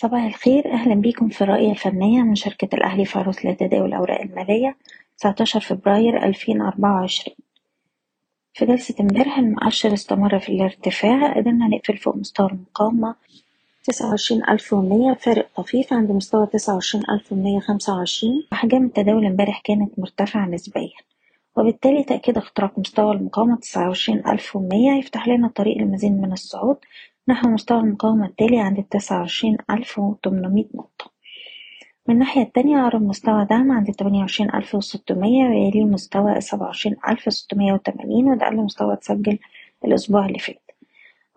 صباح الخير أهلا بيكم في الرؤية الفنية من شركة الأهلي في عروض لتداول الأوراق المالية 19 فبراير 2024 في جلسة امبارح المؤشر استمر في الارتفاع قدرنا نقفل فوق مستوى المقاومة تسعة وعشرين ألف ومية فارق طفيف عند مستوى تسعة وعشرين ألف ومية خمسة وعشرين. أحجام التداول امبارح كانت مرتفعة نسبيا وبالتالي تأكيد اختراق مستوى المقاومة تسعة وعشرين ألف ومية يفتح لنا الطريق لمزيد من الصعود. نحو مستوى المقاومة التالي عند التسعة وعشرين ألف وتمنمية نقطة. من الناحية التانية أقرب مستوى دعم عند التمانية وعشرين ألف وستمية ويليه مستوى السبعة وعشرين ألف وستمية وتمانين وده أقل مستوى اتسجل الأسبوع اللي فات.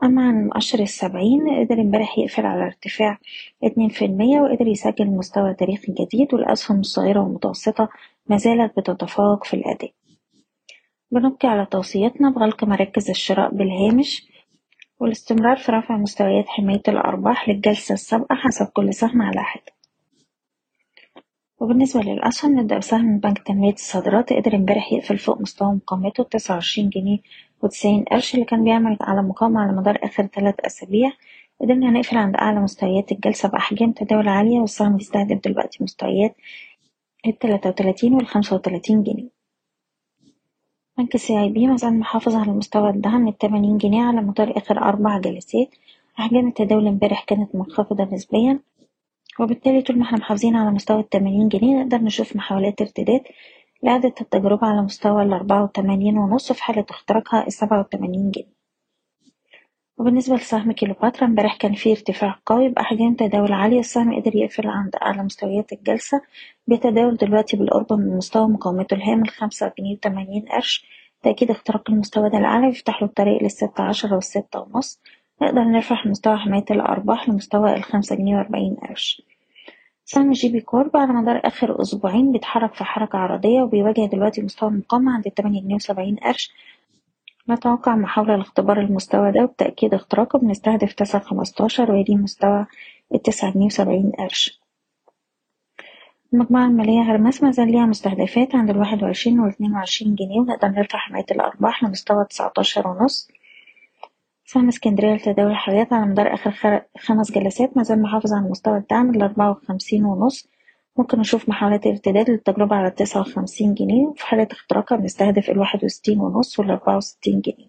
أما عن مؤشر السبعين قدر امبارح يقفل على ارتفاع اتنين في المية وقدر يسجل مستوى تاريخي جديد والأسهم الصغيرة والمتوسطة مازالت بتتفوق في الأداء. بنبقي على توصيتنا بغلق مراكز الشراء بالهامش. والاستمرار في رفع مستويات حماية الأرباح للجلسة السابقة حسب كل سهم على حدة. وبالنسبة للأسهم نبدأ بسهم بنك تنمية الصادرات قدر امبارح يقفل فوق مستوى مقاومته تسعة وعشرين جنيه وتسعين قرش اللي كان بيعمل على مقاومة على مدار آخر تلات أسابيع. قدرنا نقفل عند أعلى مستويات الجلسة بأحجام تداول عالية والسهم بيستهدف دلوقتي مستويات التلاتة وتلاتين والخمسة وتلاتين جنيه. بنك سي آي بي مازال محافظ على مستوى الدعم التمانين جنيه على مدار آخر أربع جلسات. أحجام التداول امبارح كانت منخفضة نسبيا وبالتالي طول ما إحنا محافظين على مستوى التمانين جنيه نقدر نشوف محاولات ارتداد لإعادة التجربة على مستوى الأربعة وتمانين ونص في حالة اختراقها السبعة وتمانين جنيه. وبالنسبة لسهم كيلوباترا امبارح كان فيه ارتفاع قوي بأحجام تداول عالية السهم قدر يقفل عند أعلى مستويات الجلسة بيتداول دلوقتي بالقرب من مستوى مقاومته الهام لخمسة جنيه وتمانين قرش تأكيد اختراق المستوى ده لأعلى يفتح له الطريق للستة عشرة والستة ونص. نقدر نرفع مستوى حماية الأرباح لمستوى الخمسة جنيه وأربعين قرش سهم جي بي كورب على مدار آخر أسبوعين بيتحرك في حركة عرضية وبيواجه دلوقتي مستوى المقاومة عند التمانية جنيه وسبعين قرش نتوقع محاولة لاختبار المستوى ده وبتأكيد اختراقه بنستهدف تسعة خمستاشر ويليه مستوى التسعة جنيه وسبعين قرش. المجموعة المالية هرمس مازال ليها مستهدفات عند الواحد وعشرين والاتنين وعشرين جنيه ونقدر نرفع حماية الأرباح لمستوى تسعتاشر ونص. سهم اسكندرية لتداول الحاويات على مدار آخر خمس جلسات مازال محافظ على مستوى الدعم الأربعة وخمسين ونص. ممكن نشوف محاولات ارتداد للتجربة على التسعة وخمسين جنيه. وفي حالة اختراقها بنستهدف الواحد وستين ونص والأربعة وستين جنيه.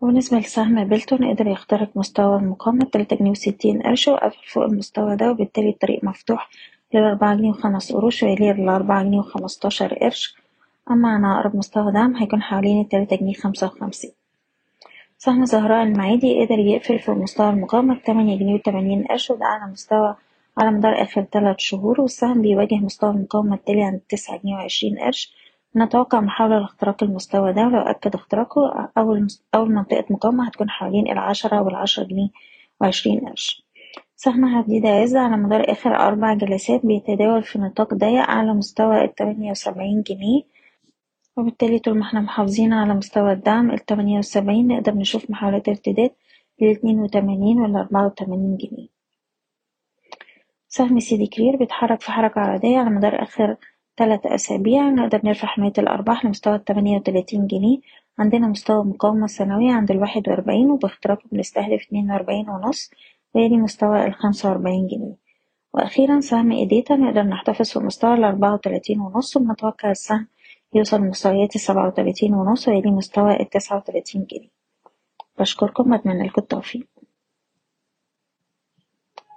وبالنسبة لسهم بيلتون قدر يخترق مستوى المقاومة تلاتة جنيه وستين قرش وقفل فوق المستوى ده وبالتالي الطريق مفتوح للأربعة جنيه وخمس قروش ويليه الأربعة جنيه وخمستاشر قرش. أما عن أقرب مستوى دعم هيكون حوالين التلاتة جنيه خمسة وخمسين. سهم زهراء المعادي قدر يقفل في مستوى المقاومة بتمانية جنيه وتمانين قرش وده أعلى مستوى على مدار آخر تلات شهور والسهم بيواجه مستوى المقاومة التالي عند تسعة جنيه وعشرين قرش. نتوقع محاولة لاختراق المستوى ده ولو أكد اختراقه أول أول منطقة مقاومة هتكون حوالين العشرة والعشرة جنيه وعشرين قرش. سهم حديد عز على مدار آخر أربع جلسات بيتداول في نطاق ضيق على مستوى التمانية وسبعين جنيه. وبالتالي طول ما إحنا محافظين على مستوى الدعم التمانية وسبعين نقدر نشوف محاولات ارتداد للاتنين وتمانين والأربعة وتمانين جنيه. سهم سيدي كرير بيتحرك في حركة عرضية على مدار آخر تلات أسابيع. نقدر نرفع حماية الأرباح لمستوى التمانية وتلاتين جنيه. عندنا مستوى مقاومة سنوية عند الواحد وأربعين وباختراقه بنستهدف اتنين وأربعين ونص. ويلي مستوى الخمسة وأربعين جنيه. وأخيرا سهم إيديتا نقدر نحتفظ في مستوى الأربعة وتلاتين ونص. وبنتوقع السهم يوصل لمستويات السبعة وتلاتين ونص. ويلي مستوى التسعة وتلاتين جنيه. بشكركم وأتمنى لكم التوفيق.